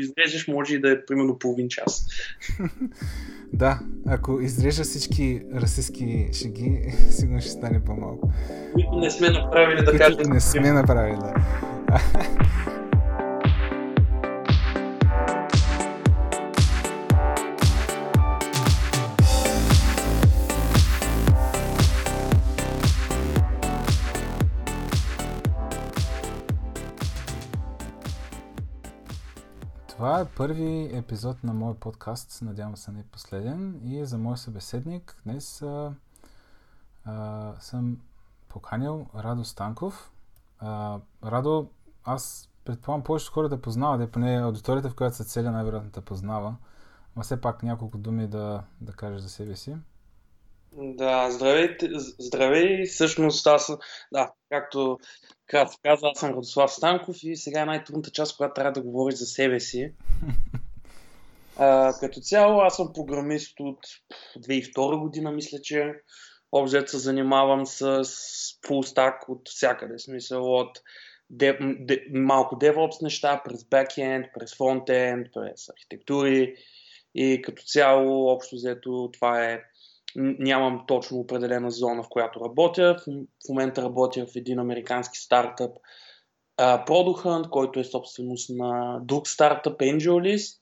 изрежеш, може и да е примерно половин час. да, ако изрежа всички расистски шеги, сигурно ще стане по-малко. Които не сме направили да кажем. Не сме направили, да. Това е първи епизод на мой подкаст, надявам се не е последен. И за мой събеседник днес а, а, съм поканил Радо Станков. А, Радо, аз предполагам повечето хора да познава, да е поне аудиторията, в която се целя най-вероятно да познава. Но все пак няколко думи да, да кажеш за себе си. Да, здравейте, здравей, всъщност аз, да, както Кратко каза, аз съм Радослав Станков и сега е най-трудната част, която трябва да говориш за себе си. А, като цяло аз съм програмист от 2002 година, мисля, че. Обзет се занимавам с full stack от всякъде, смисъл от де, де, малко DevOps неща, през backend, през frontend, през архитектури. И като цяло общо взето това е нямам точно определена зона, в която работя. В момента работя в един американски стартъп Product Hunt, който е собственост на друг стартъп AngelList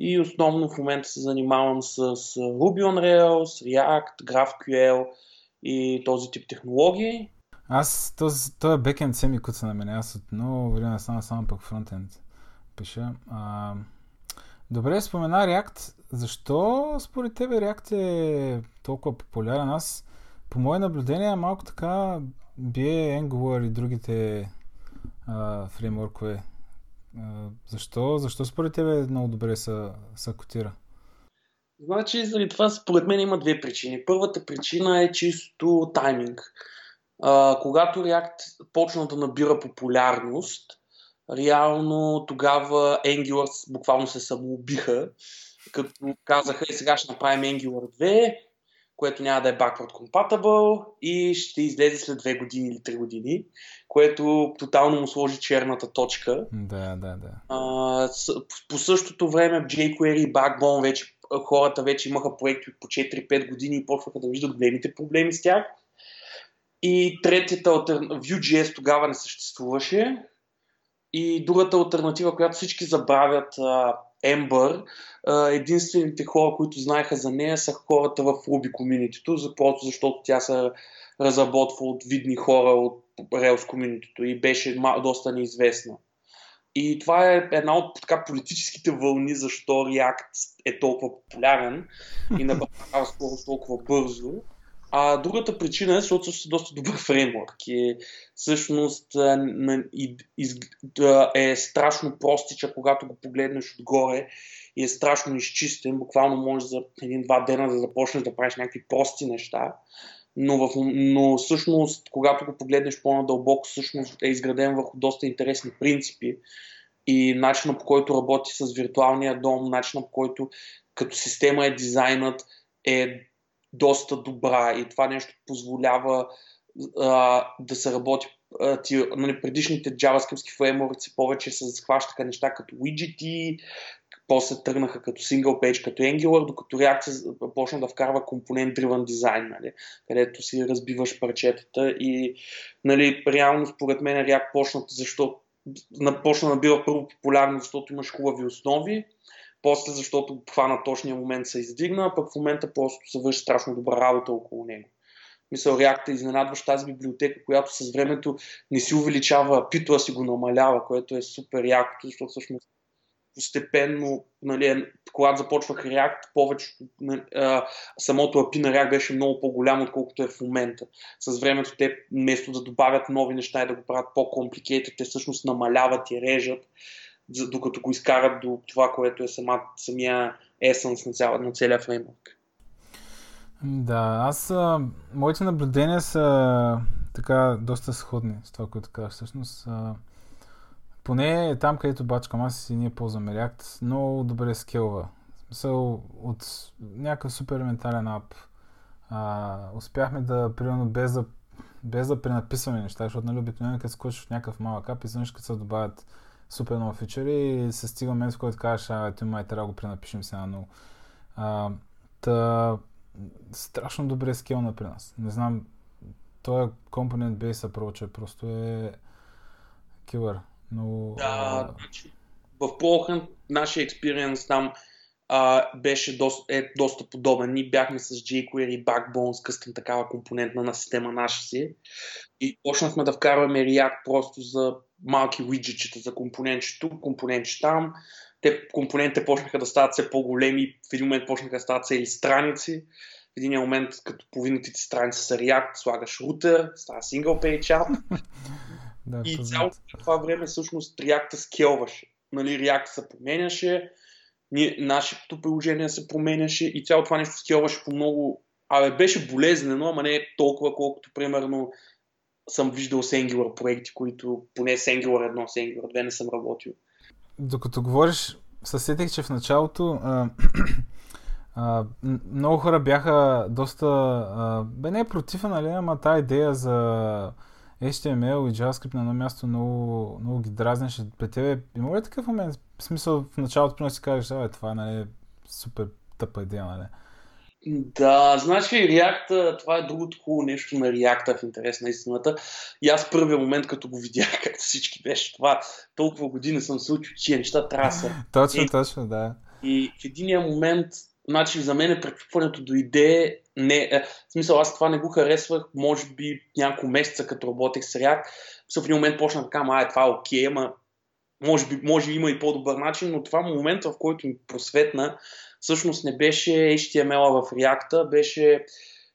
и основно в момента се занимавам с Ruby on Rails, React, GraphQL и този тип технологии. Аз този, този бекенд се ми куца на мен. Аз от много време само, само пък фронтенд пиша. А, добре, спомена React. Защо според тебе React е толкова популярен? Аз, по мое наблюдение, малко така бие Angular и другите а, фреймворкове. А, защо, защо според тебе много добре са, са котира? Значи, заради това според мен има две причини. Първата причина е чисто тайминг. А, когато React почна да набира популярност, реално тогава Angular буквално се самоубиха като казаха и сега ще направим Angular 2, което няма да е backward compatible и ще излезе след 2 години или 3 години, което тотално му сложи черната точка. Да, да, да. А, по същото време jQuery и Backbone вече хората вече имаха проекти по 4-5 години и почваха да виждат големите проблеми с тях. И третията альтернатива, Vue.js тогава не съществуваше. И другата альтернатива, която всички забравят, Ember, единствените хора, които знаеха за нея са хората в Ruby комьюнитито, просто защото тя се разработва от видни хора от Rails комьюнитито и беше доста неизвестна. И това е една от така, политическите вълни, защо React е толкова популярен и набавява скорост толкова бързо. А другата причина е, защото също е доста добър фреймворк и всъщност е страшно простича, когато го погледнеш отгоре и е страшно изчистен. Буквално може за един-два дена да започнеш да правиш някакви прости неща. Но, в, но всъщност, когато го погледнеш по-надълбоко, всъщност е изграден върху доста интересни принципи и начина по който работи с виртуалния дом, начина по който като система е дизайнът е доста добра и това нещо позволява а, да се работи ти, нали, предишните JavaScript фреймворци повече се захващаха неща като widget, после тръгнаха като single page, като Angular, докато React почна да вкарва компонент driven дизайн, нали, където си разбиваш парчетата и нали, реално според мен React почна, защото почна да бива първо популярно, защото имаш хубави основи, после защото хвана точния момент се издигна, а пък в момента просто се върши страшно добра работа около него. Мисля, React е изненадващ тази библиотека, която с времето не си увеличава пито, а си го намалява, което е супер якото, защото всъщност постепенно, нали, когато започвах React, повече нали, а, самото API на React беше много по-голямо, отколкото е в момента. С времето те, вместо да добавят нови неща и да го правят по-компликейте, те всъщност намаляват и режат докато го изкарат до това, което е сама, самия есенс на, цяла, на целия фреймворк. Да, аз, моите наблюдения са така доста сходни с това, което казах всъщност. Поне там, където бачкам аз и ние ползваме React, много добре скелва. Смисъл, от някакъв супер ментален ап а, успяхме да, примерно, без да, без да пренаписваме неща, защото нали, обикновено като скочиш в някакъв малък ап, изведнъж като се добавят супер много фичери и се стига момент, в който кажеш, а, ти май трябва да го пренапишем сега, но а, та, страшно добре скелна при нас. Не знам, този компонент base approach е просто е килър. Но, да, значи, в Полхан нашия експириенс там а, беше доста, е доста подобен. Ние бяхме с jQuery Backbone с къстен такава компонентна на система наша си и почнахме да вкарваме React просто за малки виджетчета за компонентче тук, компонентче там. Те компонентите почнаха да стават все по-големи, в един момент почнаха да стават цели страници. В един момент, като половината ти страници са React, слагаш рутер, става single page app. да, и цялото това време всъщност React скелваше. Нали, React се променяше, ние, нашето приложение се променяше и цялото това нещо скелваше по много... Абе, беше болезнено, ама не толкова, колкото примерно съм виждал с Angular проекти, които поне с Angular 1, с Angular 2 не съм работил. Докато говориш, съсетих, че в началото а, а, много хора бяха доста... А, бе не против, нали, ама тази идея за HTML и JavaScript на едно място много, много ги дразнеше. При тебе има ли такъв момент? В смисъл в началото примерно си кажеш, а, това е нали, супер тъпа идея, нали? Да, значи React, това е другото хубаво нещо на React в интерес на истината. И аз първия момент, като го видях, както всички беше това, толкова години съм се учил, че неща трябва да са. точно, точно, да. И в единия момент, значи за мен пречупването дойде, не, е, в смисъл аз това не го харесвах, може би няколко месеца като работех с React. В един момент почна така, а е това е окей, ама може би може има и по-добър начин, но това момент, в който ми просветна, всъщност не беше HTML в React, беше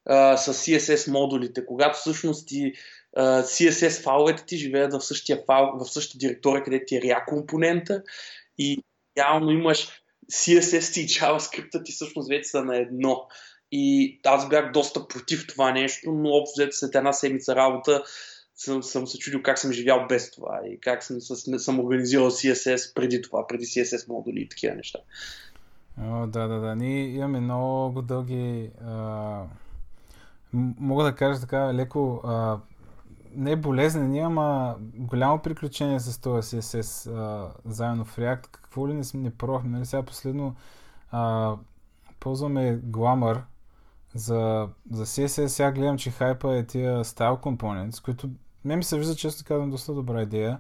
а, с CSS модулите, когато всъщност ти а, CSS файловете ти живеят в същия файл, в същата директория, където ти е React компонента и реално имаш CSS и JavaScript ти всъщност вече са на едно. И аз бях доста против това нещо, но общо след една седмица работа съм, съм се чудил как съм живял без това и как съм, съм организирал CSS преди това, преди CSS модули и такива неща. Да, да, да. Ние имаме много дълги. А, мога да кажа така леко. А, не болезнени, ама голямо приключение с този CSS а, заедно в React. Какво ли не, не пробвахме? Нали сега последно а, ползваме Glamour за, за CSS. Сега гледам, че хайпа е тия Style Components, които ме ми се вижда, често казвам, доста добра идея.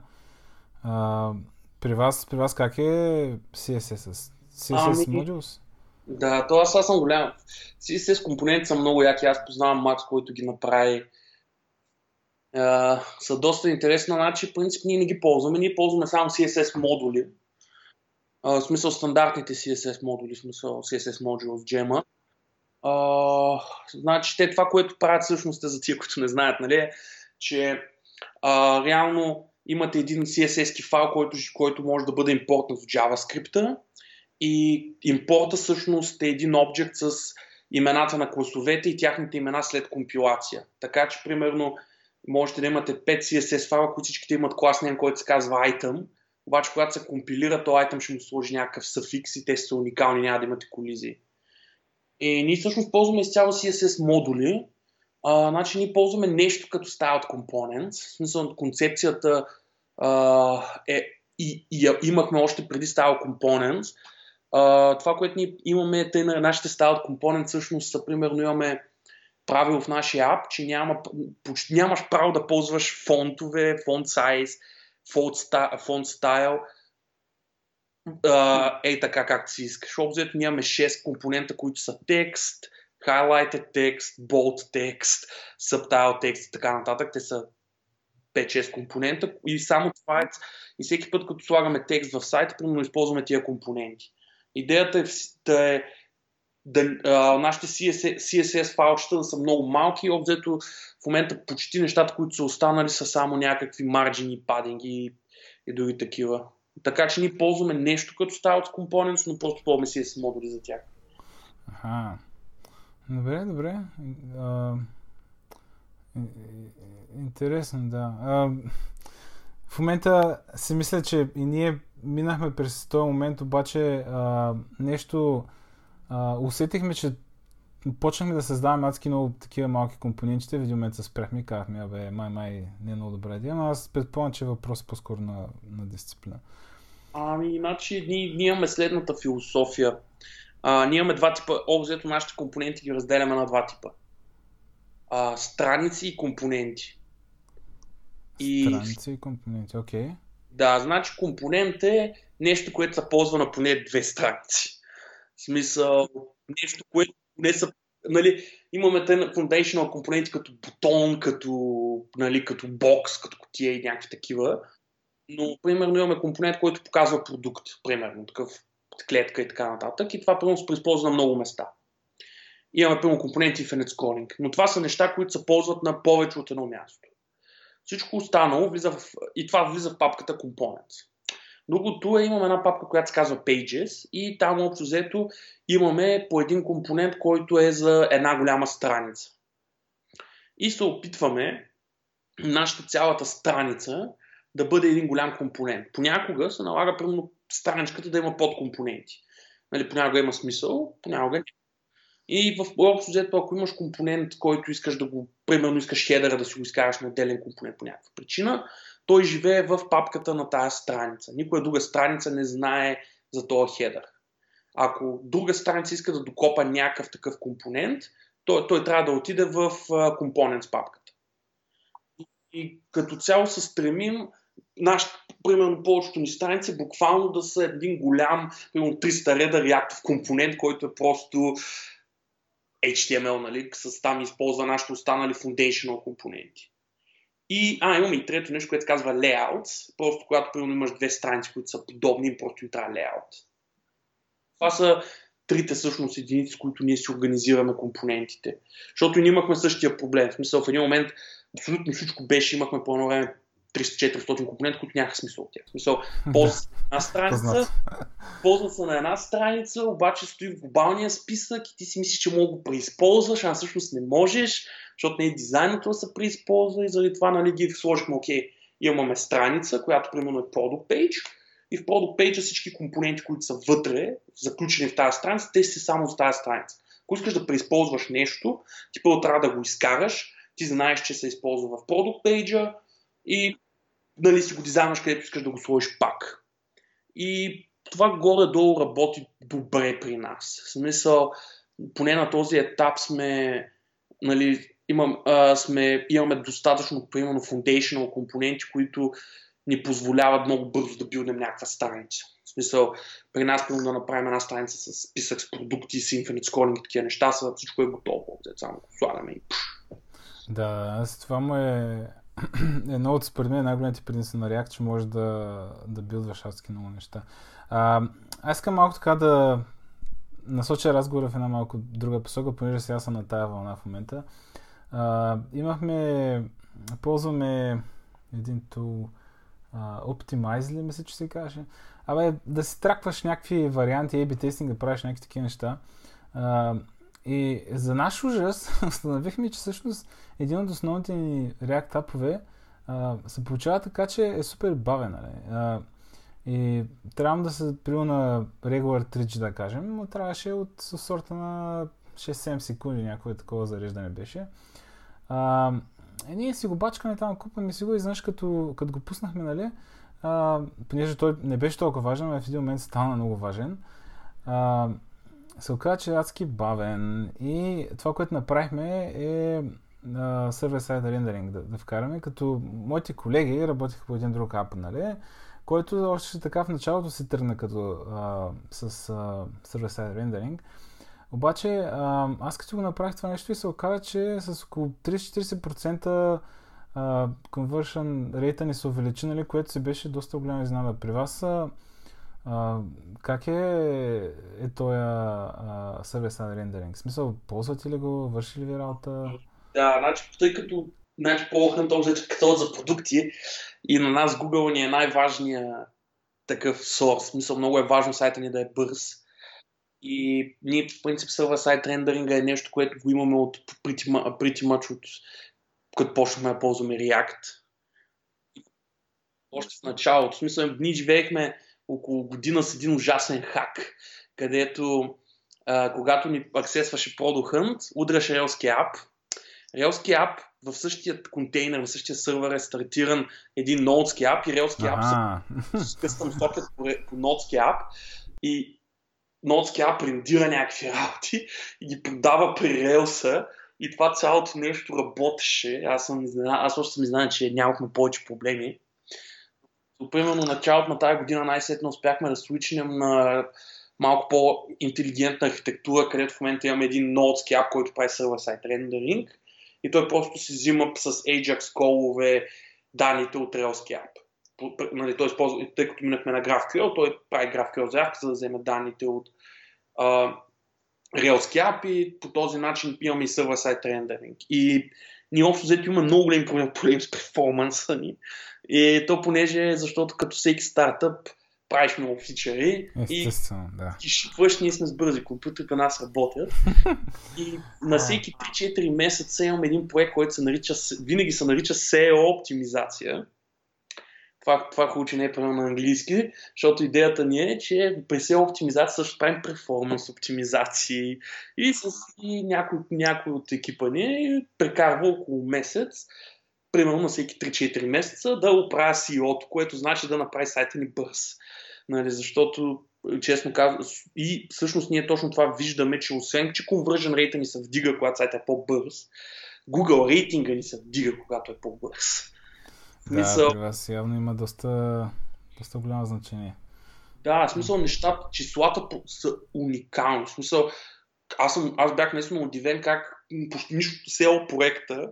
А, при, вас, при вас как е CSS? CSS ами, Modules? Да, то аз, аз съм голям. CSS компоненти са много яки. Аз познавам Макс, който ги направи. Uh, са доста интересни, значи принцип ние не ги ползваме, ние ползваме само CSS модули. Uh, в смисъл стандартните CSS модули, в смисъл CSS модул с Gema. Uh, значи те това, което правят всъщност е за тия, които не знаят, нали, че uh, реално имате един CSS файл, който, който може да бъде импортнат в JavaScript и импорта всъщност е един обект с имената на класовете и тяхните имена след компилация. Така че, примерно, можете да имате 5 CSS файла, които всичките имат клас нем, който се казва item, обаче когато се компилира, то item ще му сложи някакъв суфикс и те са уникални, няма да имате колизии. И ние всъщност ползваме изцяло CSS модули, а, значи ние ползваме нещо като styled components, в смисъл концепцията а, е и, и, имахме още преди style components, това, което ние имаме, тъй на нашите style компонент, всъщност са, примерно, имаме правило в нашия ап, че няма, почти нямаш право да ползваш фонтове, фонт size, фонт стайл, ей така както си искаш. Обзето нямаме 6 компонента, които са текст, highlighted текст, bold текст, subtile текст и така нататък. Те са 5-6 компонента и само това е. И всеки път, като слагаме текст в сайта, примерно използваме тия компоненти. Идеята е да е да, а, нашите CSS, CSS файлчета да са много малки обзето в момента почти нещата, които са останали са само някакви марджини, падинги и, и други такива. Така че ние ползваме нещо като Style Components, но просто ползваме CSS модули за тях. Аха. Добре, добре. А, интересно, да. А, в момента си мисля, че и ние минахме през този момент, обаче а, нещо а, усетихме, че почнахме да създаваме адски много такива малки компонентите. В един момент се спряхме и казахме, абе, май, май, не е много добра идея, но аз предполагам, че е въпрос по-скоро на, на дисциплина. Ами, иначе ние, ние имаме следната философия. А, ние имаме два типа, обзето нашите компоненти ги разделяме на два типа. А, страници и компоненти. И... Страници и компоненти, окей. Okay. Да, значи компонент е нещо, което се ползва на поне две страници. В смисъл, нещо, което не са нали, имаме те foundational компоненти като бутон, като, нали, като бокс, като котия и някакви такива. Но, примерно, имаме компонент, който показва продукт, примерно, такъв клетка и така нататък. И това, примерно, се използва на много места. Имаме, примерно, компоненти в Scrolling. Но това са неща, които се ползват на повече от едно място. Всичко останало влиза в, и това влиза в папката Components. Другото е, имаме една папка, която се казва Pages и там общо взето имаме по един компонент, който е за една голяма страница. И се опитваме нашата цялата страница да бъде един голям компонент. Понякога се налага, примерно, страничката да има подкомпоненти. Нали, понякога има смисъл, понякога не. И в общо взето, ако имаш компонент, който искаш да го, примерно искаш хедера да си го изкараш на отделен компонент по някаква причина, той живее в папката на тази страница. Никоя друга страница не знае за този хедър. Ако друга страница иска да докопа някакъв такъв компонент, той, той трябва да отиде в компонент папката. И като цяло се стремим нашите, примерно повечето ни страници буквално да са един голям, примерно 300 реда React компонент, който е просто HTML, нали, с там използва нашите останали foundational компоненти. И, а, имаме и трето нещо, което казва layout. Просто когато примерно имаш две страници, които са подобни, просто им трябва layout. Това са трите всъщност единици, с които ние си организираме компонентите. Защото ние имахме същия проблем. В смисъл, в един момент абсолютно всичко беше, имахме по едно време 300-400 компонента, които нямаха смисъл от тях. В смисъл, ползва една страница, ползва се на една страница, обаче стои в глобалния списък и ти си мислиш, че мога го преизползваш, а всъщност не можеш, защото не е дизайното да се преизползва и заради това нали, ги сложихме, окей, имаме страница, която примерно е product page и в product page всички компоненти, които са вътре, заключени в тази страница, те си само за тази страница. Ако искаш да преизползваш нещо, ти първо трябва да го изкараш, ти знаеш, че се използва в product page и нали, си го дизайнваш където искаш да го сложиш пак. И това горе-долу работи добре при нас. В смисъл, поне на този етап сме, нали, имам, а, сме, имаме достатъчно, примерно, foundational компоненти, които ни позволяват много бързо да билдем някаква страница. В смисъл, при нас, примерно, да направим една страница с списък с продукти, с Infinite Scoring и такива неща, са, всичко е готово. Само слагаме и пш. Да, аз това му е едно от според мен най-големите предимства на React, че може да, да билдваш адски много неща. А, аз искам малко така да насоча разговора в една малко друга посока, понеже сега съм на тая вълна в момента. А, имахме, ползваме един тул, uh, мисля, че се каже. Абе, да си тракваш някакви варианти, A-B тестинг, да правиш някакви такива неща. Uh, и за наш ужас установихме, че всъщност един от основните ни React апове се получава така, че е супер бавен. Нали? А, и трябва да се прил на Regular 3G, да кажем, но трябваше от сорта на 6-7 секунди някое такова зареждане беше. А, и ние си го бачкаме там, купаме си го и знаеш, като, като го пуснахме, нали, а, понеже той не беше толкова важен, но в един момент стана много важен. А, се оказа, че е адски бавен и това, което направихме е сервер-сайд рендеринг да, да вкараме, като моите колеги работиха по един друг ап, нали, който още така в началото се тръгна като а, с сервер-сайд рендеринг. Обаче а, аз като го направих това нещо и се оказа, че с около 30-40% conversion рейта ни се увеличи, нали, което се беше доста голяма изненада. При вас как е, е този сервис на рендеринг? В смисъл, ползвате ли го, върши ли ви работа? Да, значи, тъй като значи, ползвахме този като за продукти и на нас Google ни е най-важният такъв сорс. Смисъл, много е важно сайта ни да е бърз. И ние, в принцип, сервер сайт рендеринга е нещо, което го имаме от pretty much от като почнахме да ползваме React. Още в началото. В смисъл, ние живеехме около година с един ужасен хак, където а, когато ни аксесваше Product Hunt, удряше релски ап. Релски ап в същия контейнер, в същия сървър е стартиран един ноутски ап и релски ап с къстъм сокет по, по ноутски ап и ноутски ап рендира някакви работи и ги продава при релса и това цялото нещо работеше. Аз съм аз още съм изненадан, че нямахме повече проблеми. Но, примерно, началото на тази година най-сетно успяхме да свичнем на малко по-интелигентна архитектура, където в момента имаме един ноутски ап, който прави server-side rendering и той просто си взима с Ajax колове данните от Rails ап. Нали, той използва, тъй като минахме на GraphQL, той прави GraphQL заявка, за да вземе данните от uh, Rails и по този начин имаме и server-side rendering. И ние общо взето има много големи проблеми с перформанса ни. И то понеже, защото като всеки стартъп, правиш много фичери и да. ти шипваш, ние сме с бързи компютри, при нас работят. и на всеки 3-4 месеца имам един проект, който се нарича, винаги се нарича SEO оптимизация. Това, това хубаво, не е правилно на английски, защото идеята ни е, че при SEO оптимизация също правим перформанс оптимизации и с и някой, някой от екипа ни прекарва около месец примерно на всеки 3-4 месеца да оправя CEO-то, което значи да направи сайта ни бърз. Нали, защото, честно казвам, и всъщност ние точно това виждаме, че освен, че conversion рейта ни се вдига, когато сайта е по-бърз, Google рейтинга ни се вдига, когато е по-бърз. Да, при вас явно има доста, доста голямо значение. Да, в смисъл нещата, числата са уникални. В смисъл, аз, съм, аз бях наистина удивен как почти нищо SEO проекта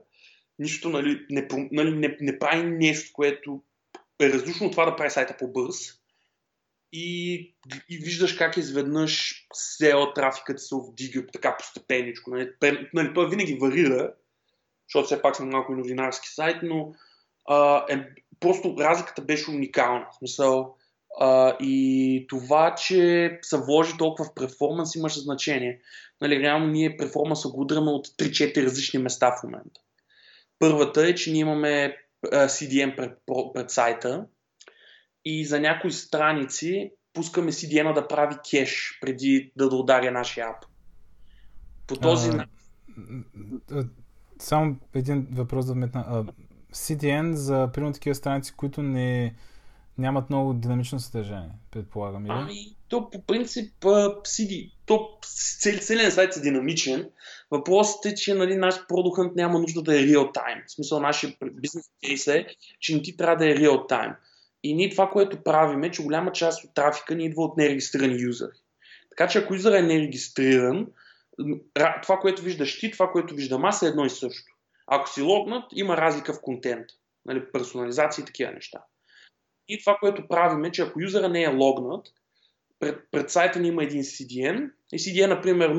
нищо нали, не, нали, не, не прави нещо, което е различно от това да прави сайта по-бърз. И, и виждаш как изведнъж SEO трафикът се вдига така постепеничко. Нали, нали, той винаги варира, защото все пак съм малко и новинарски сайт, но а, е, просто разликата беше уникална. В смисъл, а, и това, че се вложи толкова в перформанс имаше значение. Нали, реално ние перформанса го удряме от 3-4 различни места в момента. Първата е, че ние имаме CDN пред, пред сайта и за някои страници пускаме CDN да прави кеш преди да ударя нашия ап. По този начин. Само един въпрос да вметна. CDN за примерно такива страници, които не, нямат много динамично съдържание, предполагам. Или? Ами, то по принцип CD, то цел, целият сайт е динамичен. Въпросът е, че нали, наш продукт няма нужда да е real time. В смисъл, нашия бизнес кейс е, че не ти трябва да е real time. И ние това, което правим е, че голяма част от трафика ни идва от нерегистрирани юзери. Така че ако юзера е нерегистриран, това, което виждаш ти, това, което виждам аз е едно и също. Ако си логнат, има разлика в контент. Нали, персонализация и такива неща. И това, което правим е, че ако юзера не е логнат, пред, пред сайта ни има един CDN и CDN, например,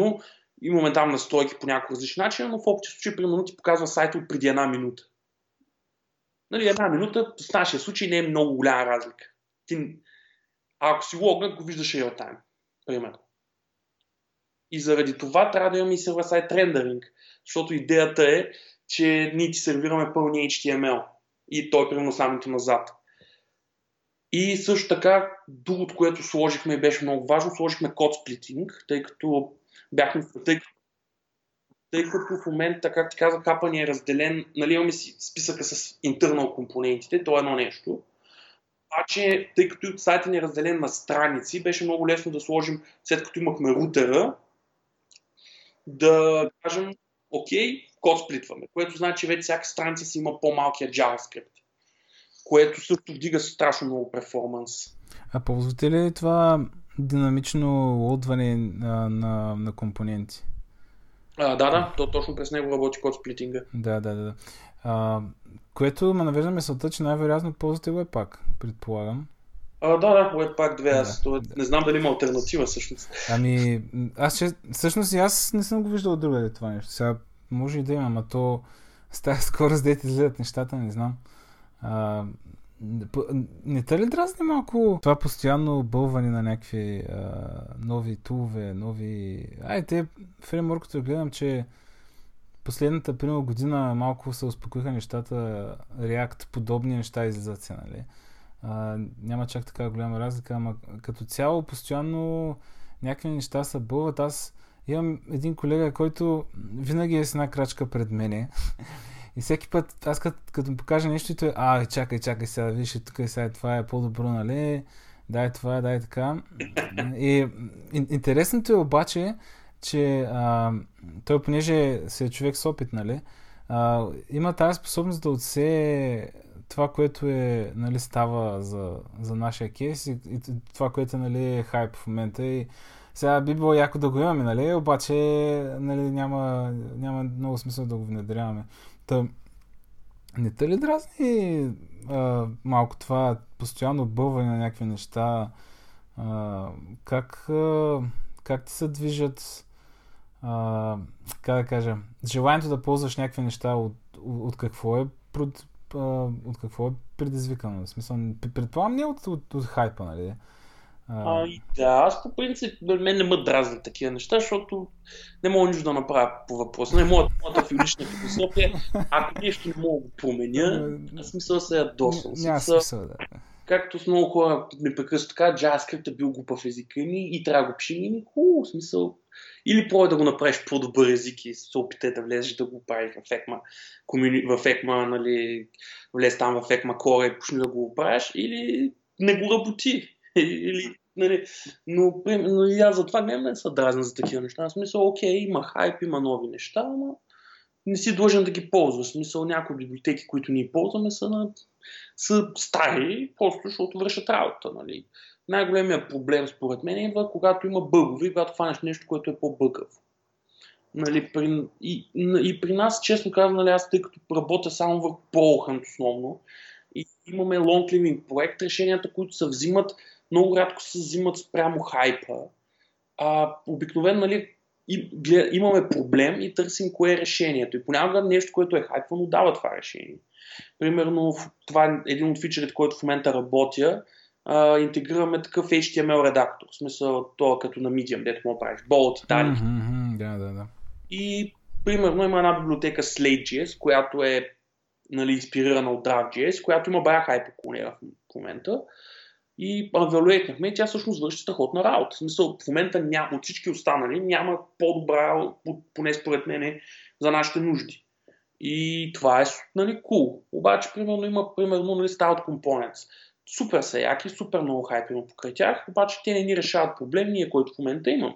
имаме там настройки по някакъв различен начин, но в общи случай, примерно, ти показва сайта преди една минута. Нали, една минута в нашия случай не е много голяма разлика. Ти, а ако си логнат, го виждаш real time, примерно. И заради това трябва да имаме и сервер-сайт рендеринг, защото идеята е, че ние ти сервираме пълни HTML и той примерно самото назад. И също така, другото, което сложихме и беше много важно, сложихме код сплитинг, тъй като бяхме, тъй, тъй като в момента, как ти казах, капа ни е разделен, нали имаме си списъка с интернал компонентите, то е едно нещо. Обаче, тъй като сайта ни е разделен на страници, беше много лесно да сложим, след като имахме рутера, да кажем, окей, код сплитваме, което значи, че вече всяка страница си има по-малкия JavaScript което също вдига страшно много перформанс. А ползвате ли това динамично лодване на, на, на компоненти? А, да, да, то точно през него работи код сплитинга. Да, да, да. А, което ме навежда мисълта, че най-вероятно ползвате Webpack, предполагам. А, да, да, Webpack 2, аз да, не знам дали има альтернатива всъщност. Ами, аз че, всъщност и аз не съм го виждал другаде това нещо. Сега може и да има, ама то с тази скорост, дете изгледат нещата, не знам. А, не те ли дразни малко това постоянно бълване на някакви а, нови тулове, нови... Ай, те фреймворкото гледам, че последната, примерно, година малко се успокоиха нещата, React, подобни неща излизат се, нали? А, няма чак така голяма разлика, ама като цяло постоянно някакви неща се бълват. Аз имам един колега, който винаги е с една крачка пред мене И всеки път, аз като, като му покажа нещо, и той, а, чакай, чакай сега, виж, тук и сега това е по-добро, нали? Дай това, дай така. И интересното е обаче, че а, той, понеже си е човек с опит, нали, а, има тази способност да отсее това, което е, нали, става за, за нашия кейс и, и това, което нали, е хайп в момента. И сега би било яко да го имаме, нали, обаче нали, няма, няма много смисъл да го внедряваме. Та, не те ли дразни а, малко това постоянно бълване на някакви неща? А, как, а, как ти се движат а, как да кажа, желанието да ползваш някакви неща от, от, от какво е от, какво е предизвикано? В смисъл, предполагам не от, от, от хайпа, нали? А, а, да, аз по принцип, мен не ме дразнат такива неща, защото не мога нищо да направя по въпроса. Не мога моята филична философия, ако нещо не мога да променя, смисъл се ядосвам. Няма смисъл, да. Както с много хора прекъсват така, JavaScript е бил глупав език ми и трябва да го пишем и хубаво, смисъл. Или пробвай да го направиш по-добър език и се опитай да влезеш да го правиш в ECMA, в ECMA, нали, влез там в ECMA Core и почни да го правиш, или не го работи. Или, нали, но, но и аз затова не ме са дразна за такива неща. В смисъл, окей, има хайп, има нови неща, но не си длъжен да ги ползваш. Смисъл, някои библиотеки, които ние ползваме, са, на, са стари, просто защото вършат работа. Нали най-големият проблем според мен идва, когато има бъгове, когато хванеш нещо, което е по-бъгаво. Нали, при, и, и при нас, честно казвам, нали, аз тъй като работя само върху ProHunt основно, и имаме long living проект, решенията, които се взимат, много рядко се взимат спрямо хайпа. А, обикновено нали, и, имаме проблем и търсим кое е решението. И понякога нещо, което е хайпвано, дава това решение. Примерно, това е един от фичерите, който в момента работя, а, интегрираме такъв HTML редактор. В смисъл, то като на Medium, дето му правиш. Bold, Italic. Mm-hmm, да, да, да. И примерно има една библиотека Slate.js, която е нали, инспирирана от Draft.js, която има бая хайп около нея в момента. И евалюетнахме и тя всъщност върши страхотна работа. В смисъл, в момента няма, от всички останали няма по-добра, поне според мен, за нашите нужди. И това е нали, cool. Обаче, примерно, има примерно нали, Style Components супер са яки, супер много хайп има покрай тях, обаче те не ни решават проблем, ние, който в момента имам.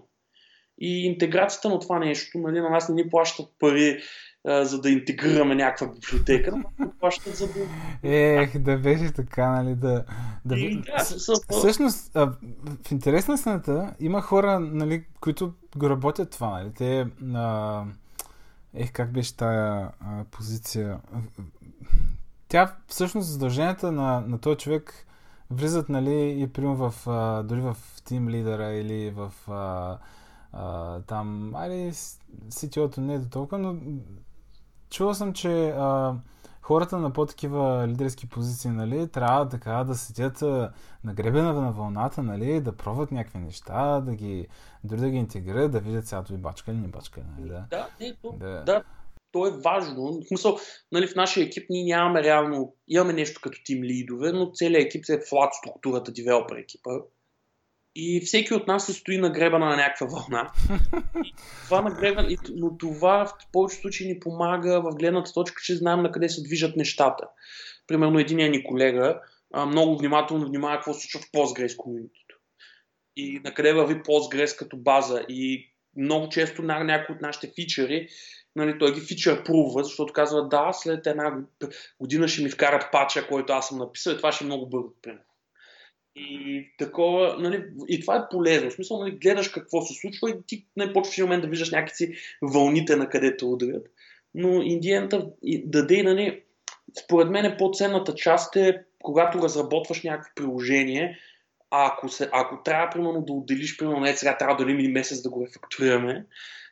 И интеграцията на това нещо, нали, на нас не ни плащат пари, а, за да интегрираме някаква библиотека, но плащат за да... Ех, да беше така, нали, да... да... И, да с... Всъщност, а, в интересна сната има хора, нали, които го работят това, нали, те... А... Ех, как беше тая а, позиция? тя всъщност задълженията на, на този човек влизат, нали, и примерно в, а, дори в тим лидера или в а, а, там, айде, CTO-то не е до толкова, но чувал съм, че а, хората на по-такива лидерски позиции, нали, трябва така да седят на гребена на вълната, нали, да пробват някакви неща, да ги, дори да ги интегрират, да видят цялото и бачка или не бачка. Нали, да, да, не, то, да. да, то е важно. В смисъл, нали, в нашия екип ние нямаме реално, имаме нещо като тим лидове, но целият екип е флат структурата, девелопер екипа. И всеки от нас се стои на гребана на някаква вълна. И това нагребан, но това в повечето случаи ни помага в гледната точка, че знаем на къде се движат нещата. Примерно един ни колега много внимателно внимава какво се случва в Postgres комьюнитито. И на къде върви Postgres като база. И много често на някои от нашите фичери нали, той ги фичър прува, защото казва да, след една година ще ми вкарат пача, който аз съм написал и това ще е много бързо, примерно. И такова, нали, и това е полезно. В смисъл, нали, гледаш какво се случва и ти не почваш в момент да виждаш някакви вълните на където ударят. Но индиента даде, нали, според мен е по-ценната част е, когато разработваш някакво приложение, ако, се, ако трябва, примерно, да отделиш, примерно, не сега трябва да отделим месец да го рефакторираме,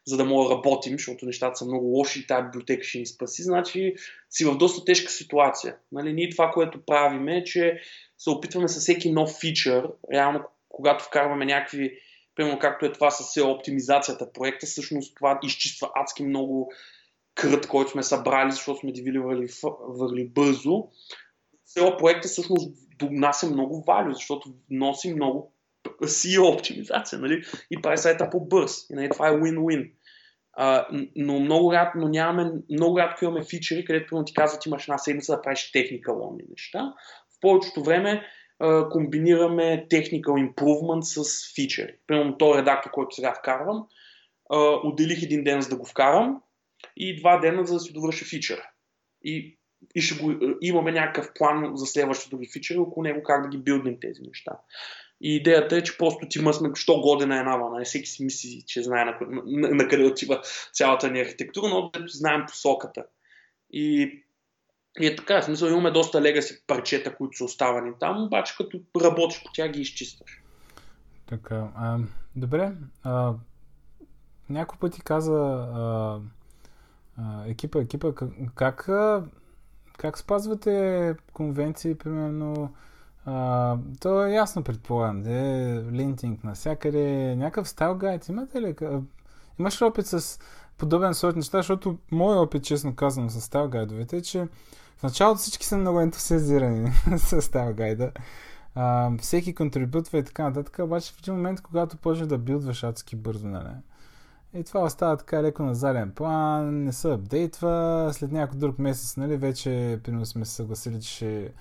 за да мога да работим, защото нещата са много лоши и тази библиотека ще ни спаси, значи си в доста тежка ситуация. Нали, ние това, което правим е, че се опитваме с всеки нов фичър, реално когато вкарваме някакви, примерно както е това с оптимизацията проекта, всъщност това изчиства адски много крът, който сме събрали, защото сме девиливали върли бързо. SEO проекта всъщност донася много валю, защото носи много SEO оптимизация, нали? И прави сайта по-бърз. И нали, това е win-win. А, но много рядко, нямаме, много рядко имаме фичери, където ти казват, имаш една седмица да правиш техника лонни неща. Повечето време а, комбинираме technical improvement с фичери. Примерно този редактор, който сега вкарвам, а, отделих един ден за да го вкарам и два дена за да си довърша фичера. И, и ще го, имаме някакъв план за следващото ги фичери, около него как да ги билднем тези неща. И идеята е, че просто ти мъсме що година една вълна. Всеки си мисли, че знае на, на, на къде отива цялата ни архитектура, но знаем посоката. И, и е така, в смисъл имаме доста легаси парчета, които са оставани там, обаче като работиш по тях ги изчистваш. Така, а, добре. А, някой пъти каза а, а, екипа, екипа, как, как спазвате конвенции, примерно, а, то е ясно, предполагам, де, линтинг навсякъде, някакъв стайл гайд, имате ли? Имаш ли опит с подобен сорт неща, защото моят опит, честно казвам, с стайл гайдовете е, че в началото всички са много ентусиазирани с стайл гайда. А, всеки контрибютва и така нататък, обаче в един момент, когато почне да билдваш адски бързо, нали? И това остава така леко на заден план, не се апдейтва, след някой друг месец, нали, вече, примерно сме се съгласили, че ще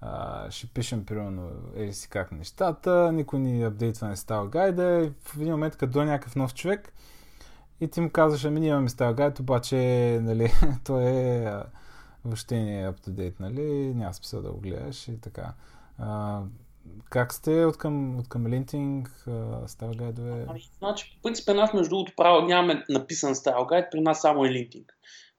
а, ще пишем, примерно, ели си как нещата, никой ни апдейтва не става гайда и в един момент, като дойде някакъв нов човек и ти му казваш, ами ние имаме гайд, обаче, нали, то е въобще не е up to date, нали, няма смисъл да го гледаш и така. А, как сте от към, от към линтинг, стайл гайдове? Ами, значи, по принцип, нас между другото право нямаме написан стайл гайд, при нас само е линтинг.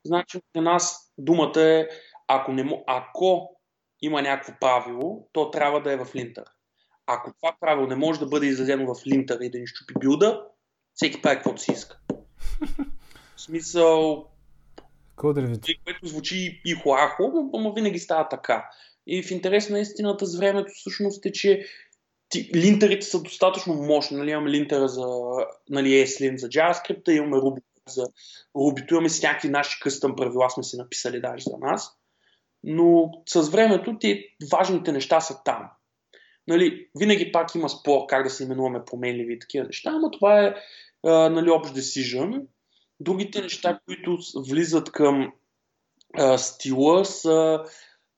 Значи, при нас думата е, ако, не, ако има някакво правило, то трябва да е в линтър. Ако това правило не може да бъде изразено в линтър и да ни щупи билда, всеки прави каквото си иска. В смисъл, което звучи и хуахо, но винаги става така. И в интерес на истината с времето всъщност е, че ти, линтерите са достатъчно мощни. Нали, имаме линтера за нали, ESLint за JavaScript, имаме Ruby за Ruby, имаме с някакви наши къстъм правила, сме си написали даже за нас но с времето ти важните неща са там. Нали, винаги пак има спор как да се именуваме променливи и такива неща, но това е а, нали, общ decision. Другите неща, които влизат към а, стила са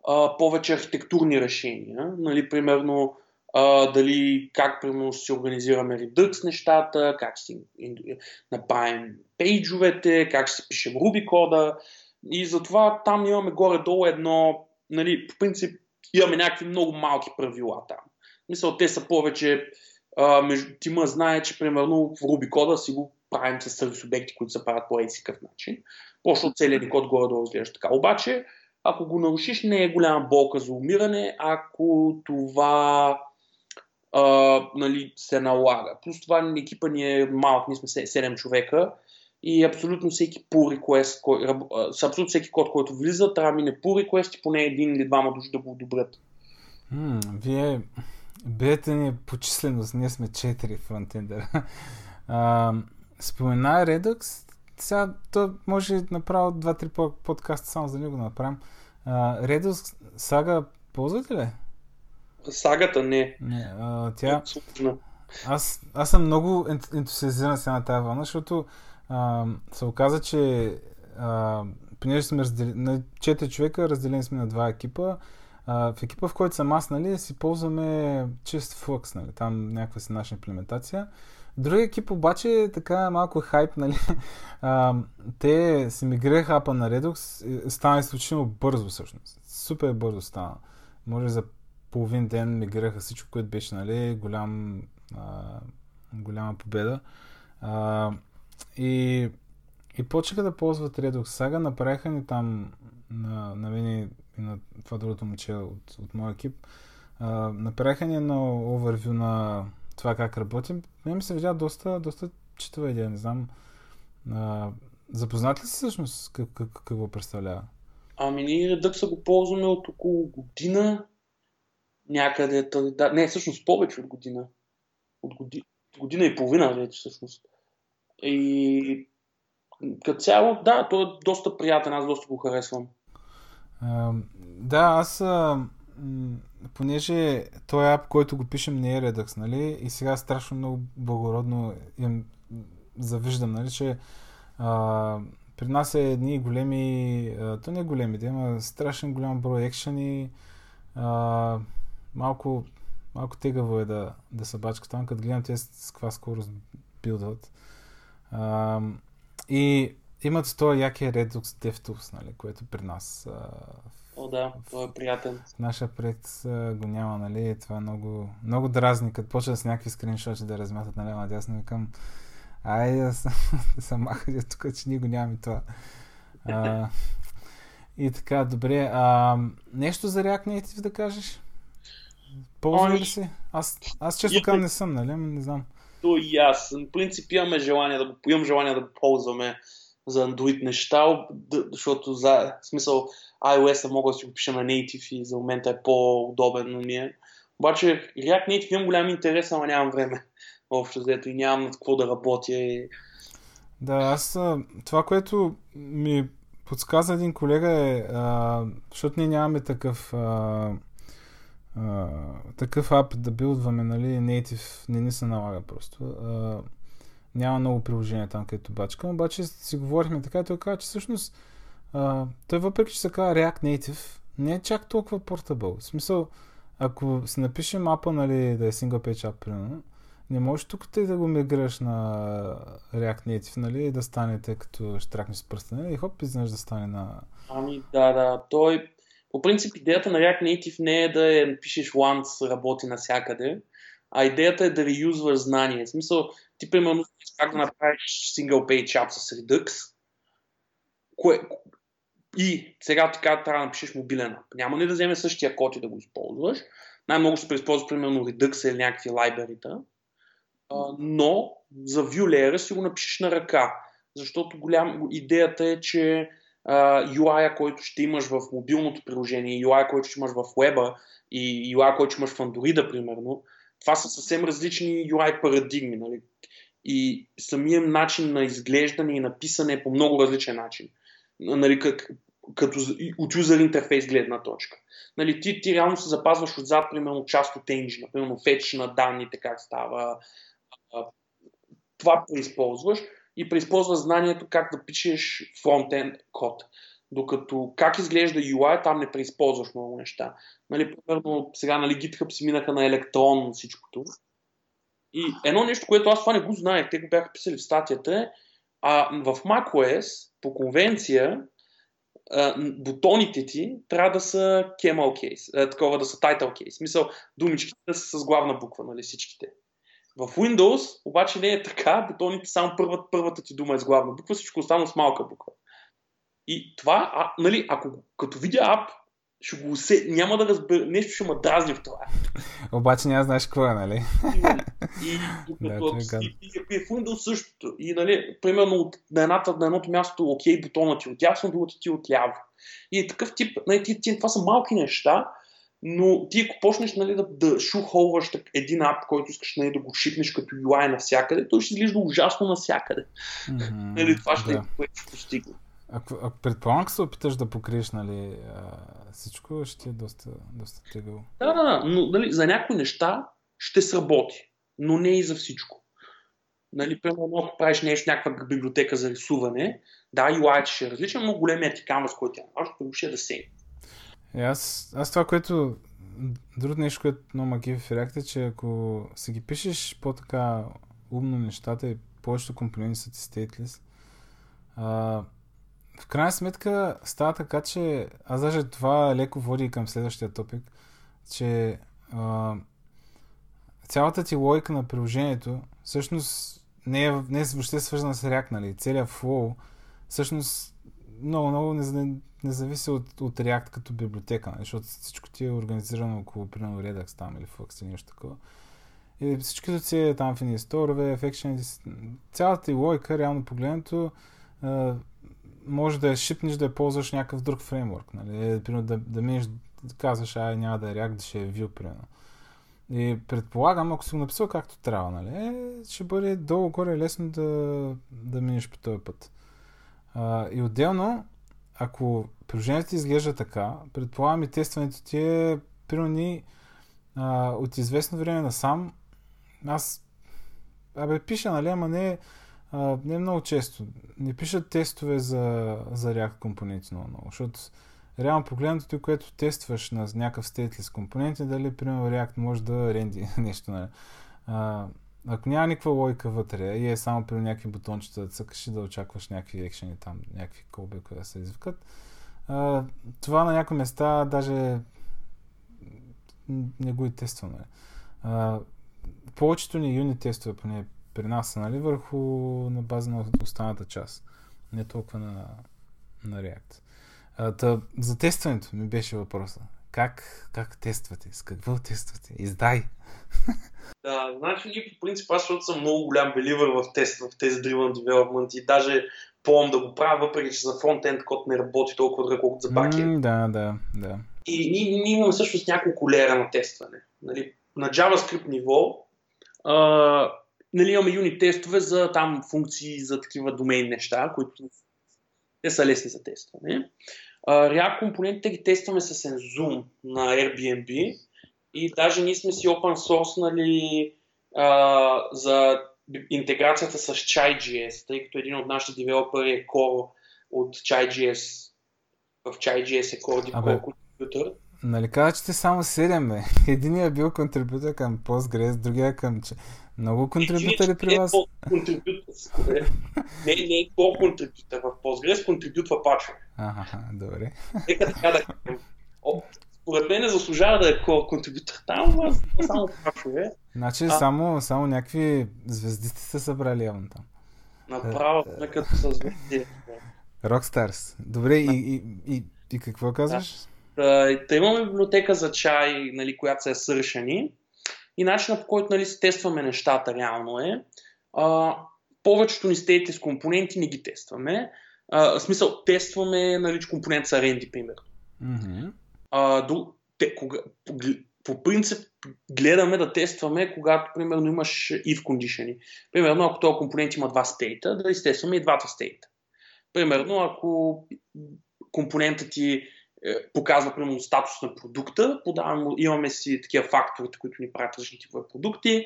а, повече архитектурни решения. Нали, примерно а, дали как примерно си организираме Redux нещата, как си направим пейджовете, как си пишем Ruby кода. И затова там имаме горе-долу едно, нали, по принцип имаме някакви много малки правила там. Мисля, те са повече, между, Тима знае, че примерно в Ruby кода си го правим с сервис обекти, които се правят по един къв начин. Почва целият ни код горе-долу изглежда така. Обаче, ако го нарушиш, не е голяма болка за умиране, ако това а, нали, се налага. Плюс това екипа ни е малък, ние сме 7 човека и абсолютно всеки pull request, кой, абсолютно всеки код, който влиза, трябва да мине pull request и поне един или двама души да го одобрят. Вие бедата ни е по численост, ние сме 4 фронтендера. спомена Redux, сега то може направо 2-3 подкаста само за него да направим. Uh, Redux сага ползвате ли? Сагата не. не а, тя... Аз, аз съм много ентусиазиран сега на тази вълна, защото а, се оказа, че а, понеже сме раздели, на 4 човека, разделени сме на два екипа, в екипа, в който съм аз, нали, си ползваме чист Flux, нали, там някаква си наша имплементация. Други екип обаче е така малко хайп, нали, а, те си мигрираха апа на Redux, стана изключително бързо всъщност. Супер бързо стана. Може за половин ден мигрираха всичко, което беше, нали, голям, а, голяма победа. А, и, и почнаха да ползват Redux Saga, направиха ни там на, на мен и на това другото момче от, от моя екип, а, направиха ни едно овервю на това как работим. Мен ми се видя доста, доста читава идея, не знам. А, запознат ли си всъщност как, как, какво представлява? Ами ние Redux го ползваме от около година някъде. Да, не, всъщност повече от година. От година, година и половина вече всъщност. И като цяло, да, той е доста приятен, аз доста го харесвам. А, да, аз а, понеже този ап, който го пишем не е Redux, нали, и сега страшно много благородно им завиждам, нали, че А, при нас е едни големи, а, то не е големи, да има страшен голям брой екшени, а, малко, малко тегаво е да, да се бачка там, като гледам те с каква скорост билдват. А, и имат този якия Redux DevTools, нали, което при нас а, О, да, това е приятен. В нашия проект го няма, нали? Това е много, много дразни, като почва с някакви скриншоти да размятат наляво надясно. Викам, ай да се махате тук, че ние го нямаме това. А, и така, добре. А, нещо за React Native да кажеш? Ползва ли си? Аз, аз често казвам не съм, нали? Не знам. То и аз. В принцип имаме желание да го, имам желание да го ползваме за Android неща, защото за в смисъл iOS мога да си го пиша на Native и за момента е по-удобен на ми е. Обаче React Native имам голям интерес, ама нямам време общо взето и нямам над какво да работя. И... Да, аз това, което ми подсказа един колега е, а, защото ние нямаме такъв а, а, такъв ап да билдваме, нали, native не ни се налага просто. А, няма много приложения там, където бачкам, обаче си говорихме така и той каза, че всъщност а, той въпреки, че се казва React Native, не е чак толкова портабъл. В смисъл, ако си напишем апа, нали, да е single page app, примерно, не можеш тук те да го миграш на React Native, нали, и да стане, тъй като ще тракнеш с пръста, нали, и хоп, изведнъж да стане на... Ами, да, да, той... По принцип, идеята на React Native не е да е, напишеш once, работи навсякъде, а идеята е да реюзваш знание. В смисъл, ти примерно как да направиш single page app с Redux, кое, и сега така трябва да напишеш мобилен ап. Няма ли да вземе същия код и да го използваш. Най-много ще преизползваш примерно Redux или някакви лайберита. Но за Vue layer си го напишеш на ръка. Защото голям, идеята е, че uh, UI, който ще имаш в мобилното приложение, UI, който ще имаш в веба и UI, който ще имаш в Android, примерно, това са съвсем различни UI парадигми. Нали? И самият начин на изглеждане и написане е по много различен начин. Нали, как, като от юзер интерфейс гледна точка. Нали, ти, ти реално се запазваш отзад, примерно, част от енджина, примерно фетч на данните, как става. Това преизползваш и преизползваш знанието как да пишеш фронтенд код. Докато как изглежда UI, там не преизползваш много неща. Нали, примерно, сега нали, GitHub си минаха на електрон всичкото. И едно нещо, което аз това не го знаех, те го бяха писали в статията а в macOS по конвенция бутоните ти трябва да са camel case, такова да са title case. Смисъл, думичките да са с главна буква, нали всичките. В Windows обаче не е така, бутоните само първата, първата ти дума е с главна буква, всичко останало с малка буква. И това, а, нали, ако като видя ап, ще го усе... няма да разбера, нещо ще ме дразни в това. Обаче няма знаеш какво е, нали? И, и, да, и, и, и, в Windows същото. И, нали, примерно, на, едната, на едното място, окей, бутонът ти отясно, другото ти отляво. И е такъв тип, нали, ти, ти, това са малки неща, но ти ако почнеш нали, да, да шухолваш един ап, който искаш нали, да го шипнеш като UI навсякъде, той ще изглежда ужасно навсякъде. Mm-hmm, нали, това ще да. е което ще постигне. Ако, ако предполагам, се опиташ да покриеш нали, всичко, ще е доста, доста тегаво. Да, да, да, но нали, за някои неща ще сработи, но не и за всичко. Нали, примерно, ако правиш нещо, някаква библиотека за рисуване, да, UI ще е различен, но големият ти камъс, който е ще е да се. Аз, аз това, което Друго нещо, което много маги в React е, че ако си ги пишеш по-така умно нещата и повечето компоненти са ти stateless, а, в крайна сметка става така, че аз даже това леко води към следващия топик, че а, цялата ти логика на приложението всъщност не е, не е въобще свързана с React, нали? Целият flow всъщност много, много не, не зависи от, от React като библиотека, нали? защото всичко ти е организирано около, примерно, Redux там или Flux или нещо такова. И всичкото си е там в едни сторове, в цялата ти логика, реално погледнато, може да я шипнеш да я ползваш някакъв друг фреймворк. Нали? Е, примерно да, да минеш, да казваш, ай няма да е React, да ще е Vue, примерно. И предполагам, ако си го написал както трябва, нали, е, ще бъде долу-горе лесно да, да минеш по този път. А, и отделно, ако приложението ти изглежда така, предполагам и тестването ти е, примерно от известно време насам, аз, абе, пиша, нали, ама не, а, не много често. Не пишат тестове за, за React компоненти много много, защото реално погледнато, което тестваш на някакъв стейтлес компоненти, дали, примерно, React може да ренди нещо, нали. А, ако няма никаква логика вътре и е само при някакви бутончета да цъкаш и да очакваш някакви екшени там, някакви колби, които да се извикат, това на някои места даже не го и тестваме. Повечето ни юни тестове, поне при нас нали, върху на база на останата част. Не толкова на, на React. А, та, за тестването ми беше въпроса. Как, как тествате? С какво тествате? Издай! Да, значи ние по принцип аз защото съм много голям беливър в тест, в тези driven development и даже помня да го правя, въпреки че за фронтенд код не работи толкова добре, колкото за бакенд. Mm, да, да, да. И ние, ние имаме всъщност няколко лера на тестване. Нали, на JavaScript ниво а, нали, имаме юни тестове за там функции, за такива домейн неща, които те са лесни за тестване. React компонентите ги тестваме с Zoom на Airbnb и даже ние сме си open source нали, uh, за интеграцията с Chai.js, тъй като един от нашите девелопери е core от Chai.js. В Chai.js е core, core контрибютор. Нали каза, че сте само 7, бе. Единият е бил контрибютор към Postgres, другия към... Много контрибютори при вас. Не, не е core контрибютор. В Postgres контрибютва пачове. Ага, добре. Нека така да според мен не заслужава да е core контрибютор там, но само пачове. Значи а... само, само някакви звезди сте се събрали явно там. Направо сме като са звезди. Rockstars. Добре, и, и, и, и какво казваш? Да. Та, имаме библиотека за чай, нали, която се е сършени. И начинът по който нали, тестваме нещата реално е, а, повечето ни стейте с компоненти не ги тестваме. А, в смисъл, тестваме нали, компонент са ренди, примерно. Mm-hmm. А, до, те, кога, по, по принцип гледаме да тестваме, когато, примерно, имаш if condition. Примерно, ако този компонент има два стейта, да изтестваме и двата стейта. Примерно, ако компонентът ти е, показва, примерно, статус на продукта, подаваме, имаме си такива факторите, които ни правят различни типове продукти,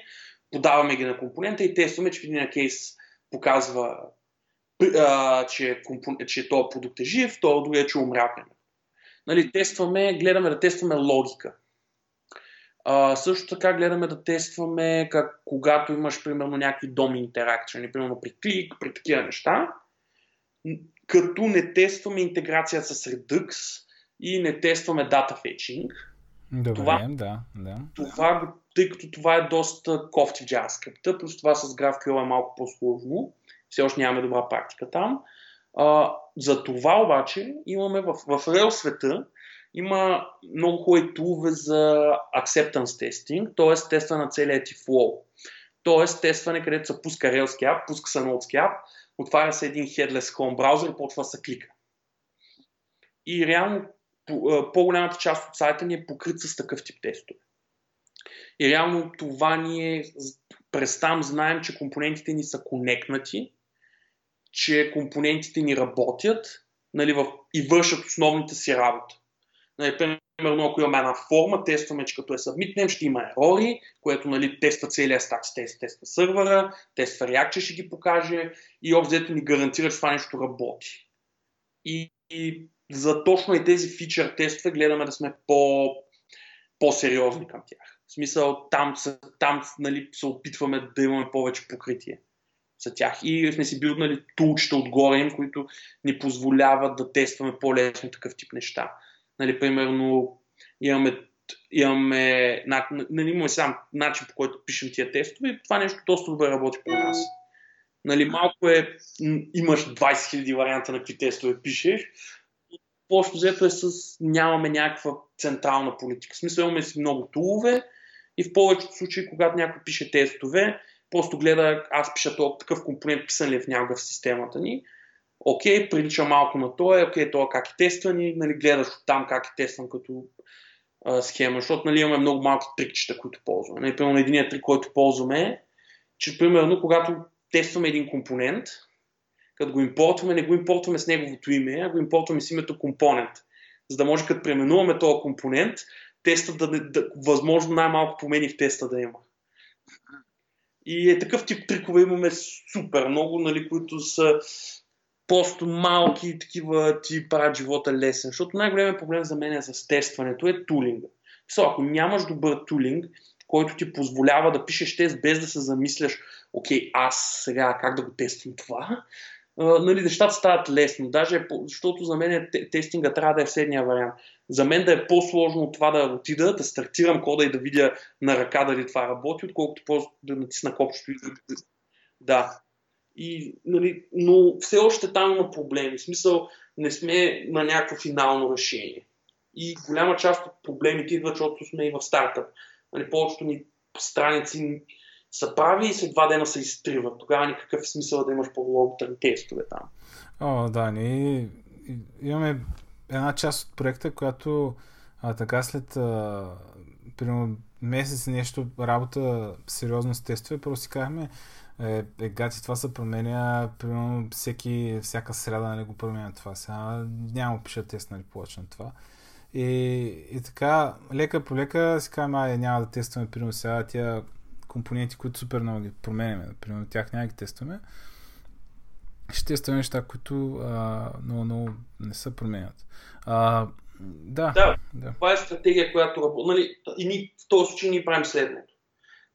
подаваме ги на компонента и тестваме, че в един кейс показва, а, че, компон... че този продукт е жив, то другия, че умря. Нали, тестваме, гледаме да тестваме логика. А, също така гледаме да тестваме как, когато имаш примерно някакви доми интеракции, примерно при клик, при такива неща, като не тестваме интеграция с Redux, и не тестваме дата фетчинг. Добре, това, да, да. Това, тъй като това е доста кофти в JavaScript, плюс това с GraphQL е малко по-сложно, все още нямаме добра практика там. А, за това обаче имаме в, в Rails света има много хубави тулове за acceptance testing, т.е. тестване на целият ти flow. Т.е. тестване, където се пуска Rails app, пуска се Nodes app, отваря се един headless Chrome браузър и почва да се клика. И реално по-голямата част от сайта ни е покрит с такъв тип тестове. И реално това ни е, през там знаем, че компонентите ни са конекнати, че компонентите ни работят нали, в, и вършат основните си работа. Нали, примерно, ако имаме една форма, тестваме, че като е събмитнем, ще има ерори, което нали, тества целият стак тест, тества сървъра, тества React, че ще ги покаже и обзето ни гарантира, че това нещо работи. И, и за точно и тези фичър тестове гледаме да сме по, по-сериозни към тях. В смисъл, там, там нали, се опитваме да имаме повече покритие за тях. И сме си билднали тулчета отгоре им, които ни позволяват да тестваме по-лесно такъв тип неща. Нали, примерно, имаме, имаме, нали, имаме сам начин по който пишем тия тестове и това нещо доста добре работи при нас. Нали, малко е, имаш 20 000 варианта на какви тестове пишеш, общо взето е с нямаме някаква централна политика. В смисъл имаме си много тулове и в повечето случаи, когато някой пише тестове, просто гледа, аз пиша този такъв компонент, писан ли е в някакъв в системата ни. Окей, прилича малко на това, окей, това как е тестван и нали, гледаш там как е тестван като а, схема, защото нали, имаме много малки трикчета, които ползваме. Нали, примерно единият трик, който ползваме е, че примерно когато тестваме един компонент, като го импортваме, не го импортваме с неговото име, а го импортваме с името компонент. За да може като преименуваме този компонент, теста да, да възможно най-малко промени в теста да има. И е такъв тип трикове имаме супер много, нали, които са просто малки такива ти правят живота лесен. Защото най-големият проблем за мен е с тестването е тулинга. So, ако нямаш добър тулинг, който ти позволява да пишеш тест без да се замисляш, окей, аз сега как да го тествам това, нали, нещата стават лесно. Даже, защото за мен тестинга трябва да е следния вариант. За мен да е по-сложно това да отида, да стартирам кода и да видя на ръка дали това работи, отколкото просто да натисна копчето и да... Да. И, нали, но все още там има проблеми. В смисъл, не сме на някакво финално решение. И голяма част от проблемите идват, защото сме и в стартъп. Нали, повечето ни страници са прави и след два дена се изтриват. Тогава никакъв смисъл да имаш по-лонгтерм тестове там. О, да, ние имаме една част от проекта, която а, така след а, примерно месец нещо работа сериозно с тестове, просто си казахме, е, е гати, това се променя, примерно всеки, всяка среда нали, го променя това. Сега няма пиша тест, нали, повече на това. И, и така, лека по лека си казваме, няма да тестваме, примерно сега тия компоненти, които супер много ги променяме. Примерно тях няма ги тестваме. Ще тестваме неща, които а, много, много не се променят. А, да, да, да. Това е стратегия, която работи. Нали, и ни, в този случай ние правим следното.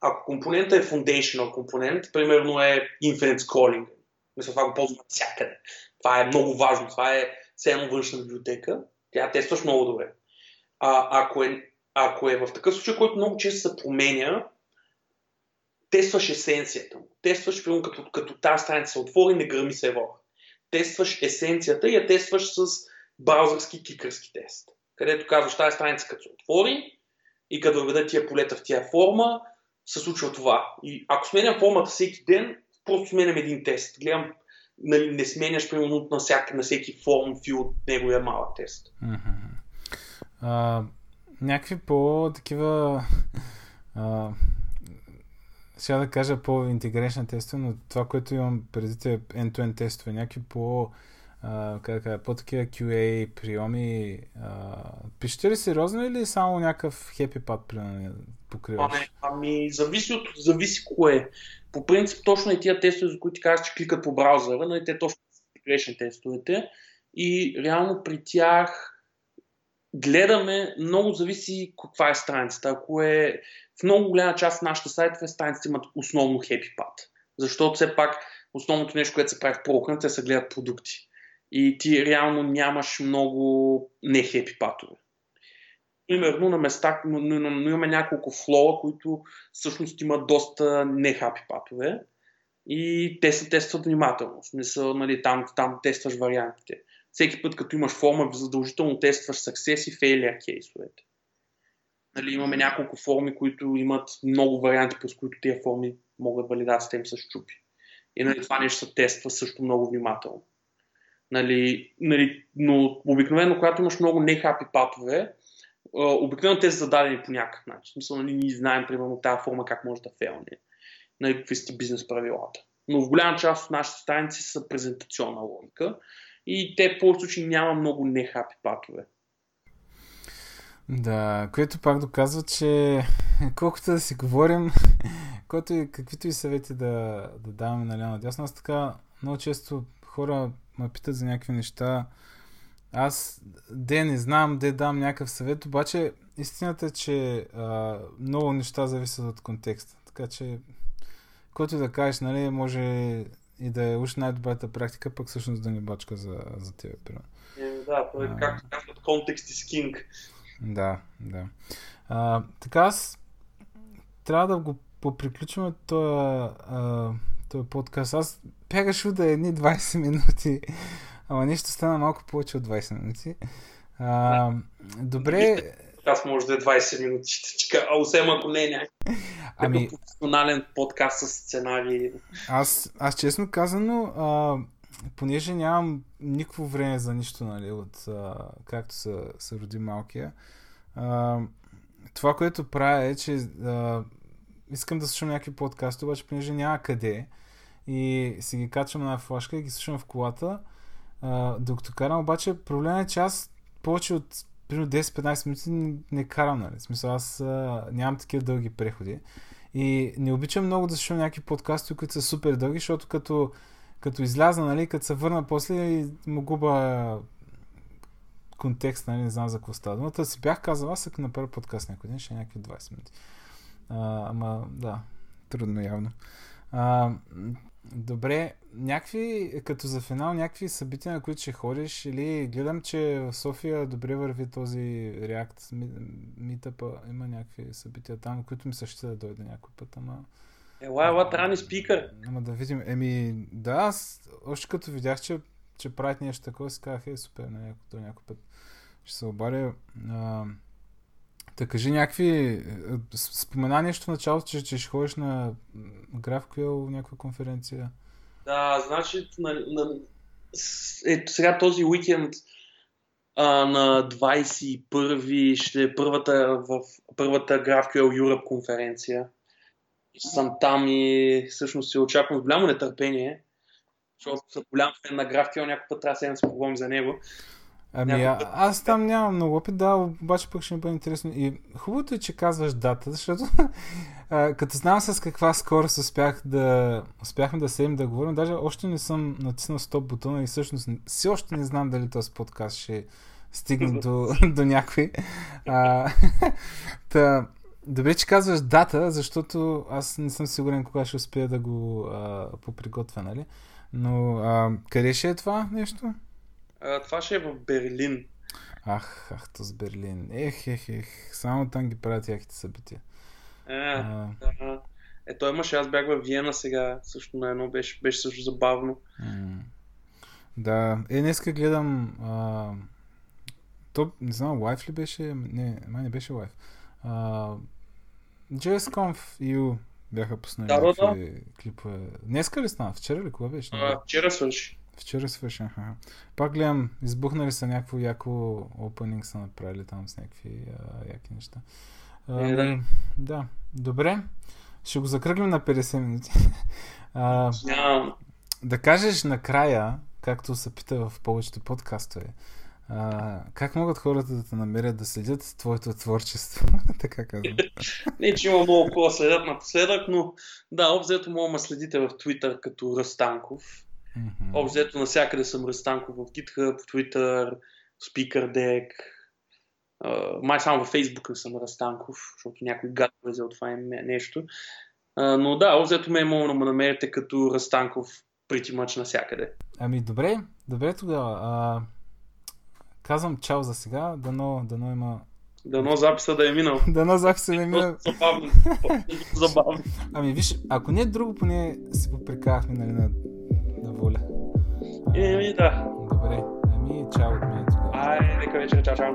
Ако компонента е foundational компонент, примерно е infinite scrolling, мисля, това го ползваме всякъде. Това е много важно. Това е все едно външна библиотека. Тя тестваш много добре. А, ако, е, ако е в такъв случай, който много често се променя, тестваш есенцията му. Тестваш, примерно, като, като тази страница се отвори, не гръми се вора. Тестваш есенцията и я тестваш с браузърски кикърски тест. Където казваш тази страница като се отвори и като въведа тия полета в тия форма, се случва това. И ако сменям формата всеки ден, просто сменям един тест. Гледам, нали, не сменяш примерно на, всяка, на всеки форм фил от неговия малък тест. Uh, някакви по-такива сега да кажа по-интеграшни тестове, но това, което имам преди е end-to-end тестове, някакви по- как по-такива QA приеми. Пишете ли сериозно или само някакъв хепи пад покриваш? Ами, ами зависи от зависи кое. По принцип точно и тия тестове, за които ти казваш, че кликат по браузъра, но и те точно са тестовете. И реално при тях гледаме, много зависи каква е страницата. Ако е в много голяма част от нашите сайтове, страниците имат основно happy path. Защото все пак основното нещо, което се прави в прокънт, е да се гледат продукти. И ти реално нямаш много не хепи патове. Примерно на места, но, но, но имаме няколко флоа, които всъщност имат доста не хапи патове и те се тестват внимателно. В смисъл, нали, там, там тестваш вариантите всеки път, като имаш форма, задължително тестваш success и failure кейсовете. Нали, имаме няколко форми, които имат много варианти, през които тези форми могат валидацията им се щупи. И нали, това нещо се тества също много внимателно. Нали, нали, но обикновено, когато имаш много нехапи патове, обикновено те са зададени по някакъв начин. Смисъл, нали, ние знаем, примерно, тази форма как може да фейлне. Нали, какви са бизнес правилата. Но в голяма част от нашите страници са презентационна логика и те в повече случаи няма много нехапи патове. Да, което пак доказва, че колкото да си говорим, колкото и каквито и съвети да, да даваме наляво надясно, аз така много често хора ме питат за някакви неща. Аз де не знам, де дам някакъв съвет, обаче истината е, че а, много неща зависят от контекста. Така че, който да кажеш, нали, може и да е уж най-добрата практика, пък всъщност да не бачка за, за тебе. Е, да, то е а... както казват, контекст и скинг. Да, да. А, така аз трябва да го поприключваме този, този подкаст. Аз бягаш да е едни 20 минути, ама нещо стана малко повече от 20 минути. А, добре подкаст може да е 20 минути, кажа, а осем ако не е някакъв ами... професионален подкаст с сценарии. Аз, аз честно казано, а, понеже нямам никакво време за нищо, нали, от а, както се, се роди малкия, а, това, което правя е, че а, искам да слушам някакви подкасти, обаче понеже няма къде и си ги качвам на флашка и ги слушам в колата, а, докато карам, обаче проблемът е, че аз повече от примерно 10-15 минути не карам, нали? Смисъл, аз а, нямам такива дълги преходи. И не обичам много да слушам някакви подкасти, които са супер дълги, защото като, като изляза, нали, като се върна после му губа контекст, нали, не знам за какво става. Но си бях казал, аз ако направя подкаст някой ден, ще е някакви 20 минути. А, ама, да, трудно явно. А, добре, някакви, като за финал, някакви събития, на които ще ходиш или гледам, че в София добре върви този React митъпа, има някакви събития там, които ми се ще да дойде някой път, ама... Ела, ела, трани спикър. Ама да видим. Еми, да, аз още като видях, че, че правят нещо такова, си казах, е, супер, на някой, до някой път ще се обаря. А, да кажи някакви... Е, спомена нещо в началото, че, че ще ходиш на GraphQL някаква конференция. Да, значи на, на, ето сега този уикенд а, на 21 ще е първата, в първата GraphQL Europe конференция. Съм там и всъщност се очаквам с голямо нетърпение, защото съм голям фен на GraphQL, някой път трябва да се поговорим за него. Ами, а, аз там нямам много опит, да, обаче пък ще ми бъде интересно. И хубавото е, че казваш дата, защото а, като знам с каква скорост успях да, успяхме да седим да говорим, даже още не съм натиснал стоп бутона и всъщност все още не знам дали този подкаст ще стигне до, до някой. А, та, добре, че казваш дата, защото аз не съм сигурен кога ще успея да го а, поприготвя, нали? Но а, къде ще е това нещо? А, това ще е в Берлин. Ах, ах, то с Берлин. Ех, ех, ех. Само там ги правят яхите събития. Е, а... да. Е, той имаше, аз бях в Виена сега, също на едно беше, беше също забавно. М- да, е, днеска гледам а... то, не знам, лайф ли беше? Не, май не беше лайф. А... JSConf EU бяха пуснали да, да. клипове. Днеска ли стана? Вчера ли? Кога беше? А, вчера свърши. Вчера свършен. Пак гледам, избухнали са някакво яко опенинг са направили там с някакви а, яки неща. А, е, да. да. Добре. Ще го закръглим на 50 минути. а, yeah. Да кажеш накрая, както се пита в повечето подкастове, а, как могат хората да те намерят да следят твоето творчество? така казвам. Не, че има много хора следят напоследък, но да, обзето мога да следите в Twitter като Ръстанков. Mm-hmm. Общо навсякъде съм Ръстанков в GitHub, в Twitter, в SpeakerDeck. Uh, май само във Facebook съм Ръстанков, защото някой гад влезе от това нещо. Uh, но да, общо ме е мога да ме намерите като Ръстанков прити мъч навсякъде. Ами добре, добре тогава. А, казвам чао за сега, дано, дано има Дано записа да е минал. Дано записа да е минал. Забавно. Забавно. Ами виж, ако не е друго, поне си попрекахме нали, на воля. Еми, да. Добре, ами чао от мен тогава. Ай, нека вечер, чао, чао.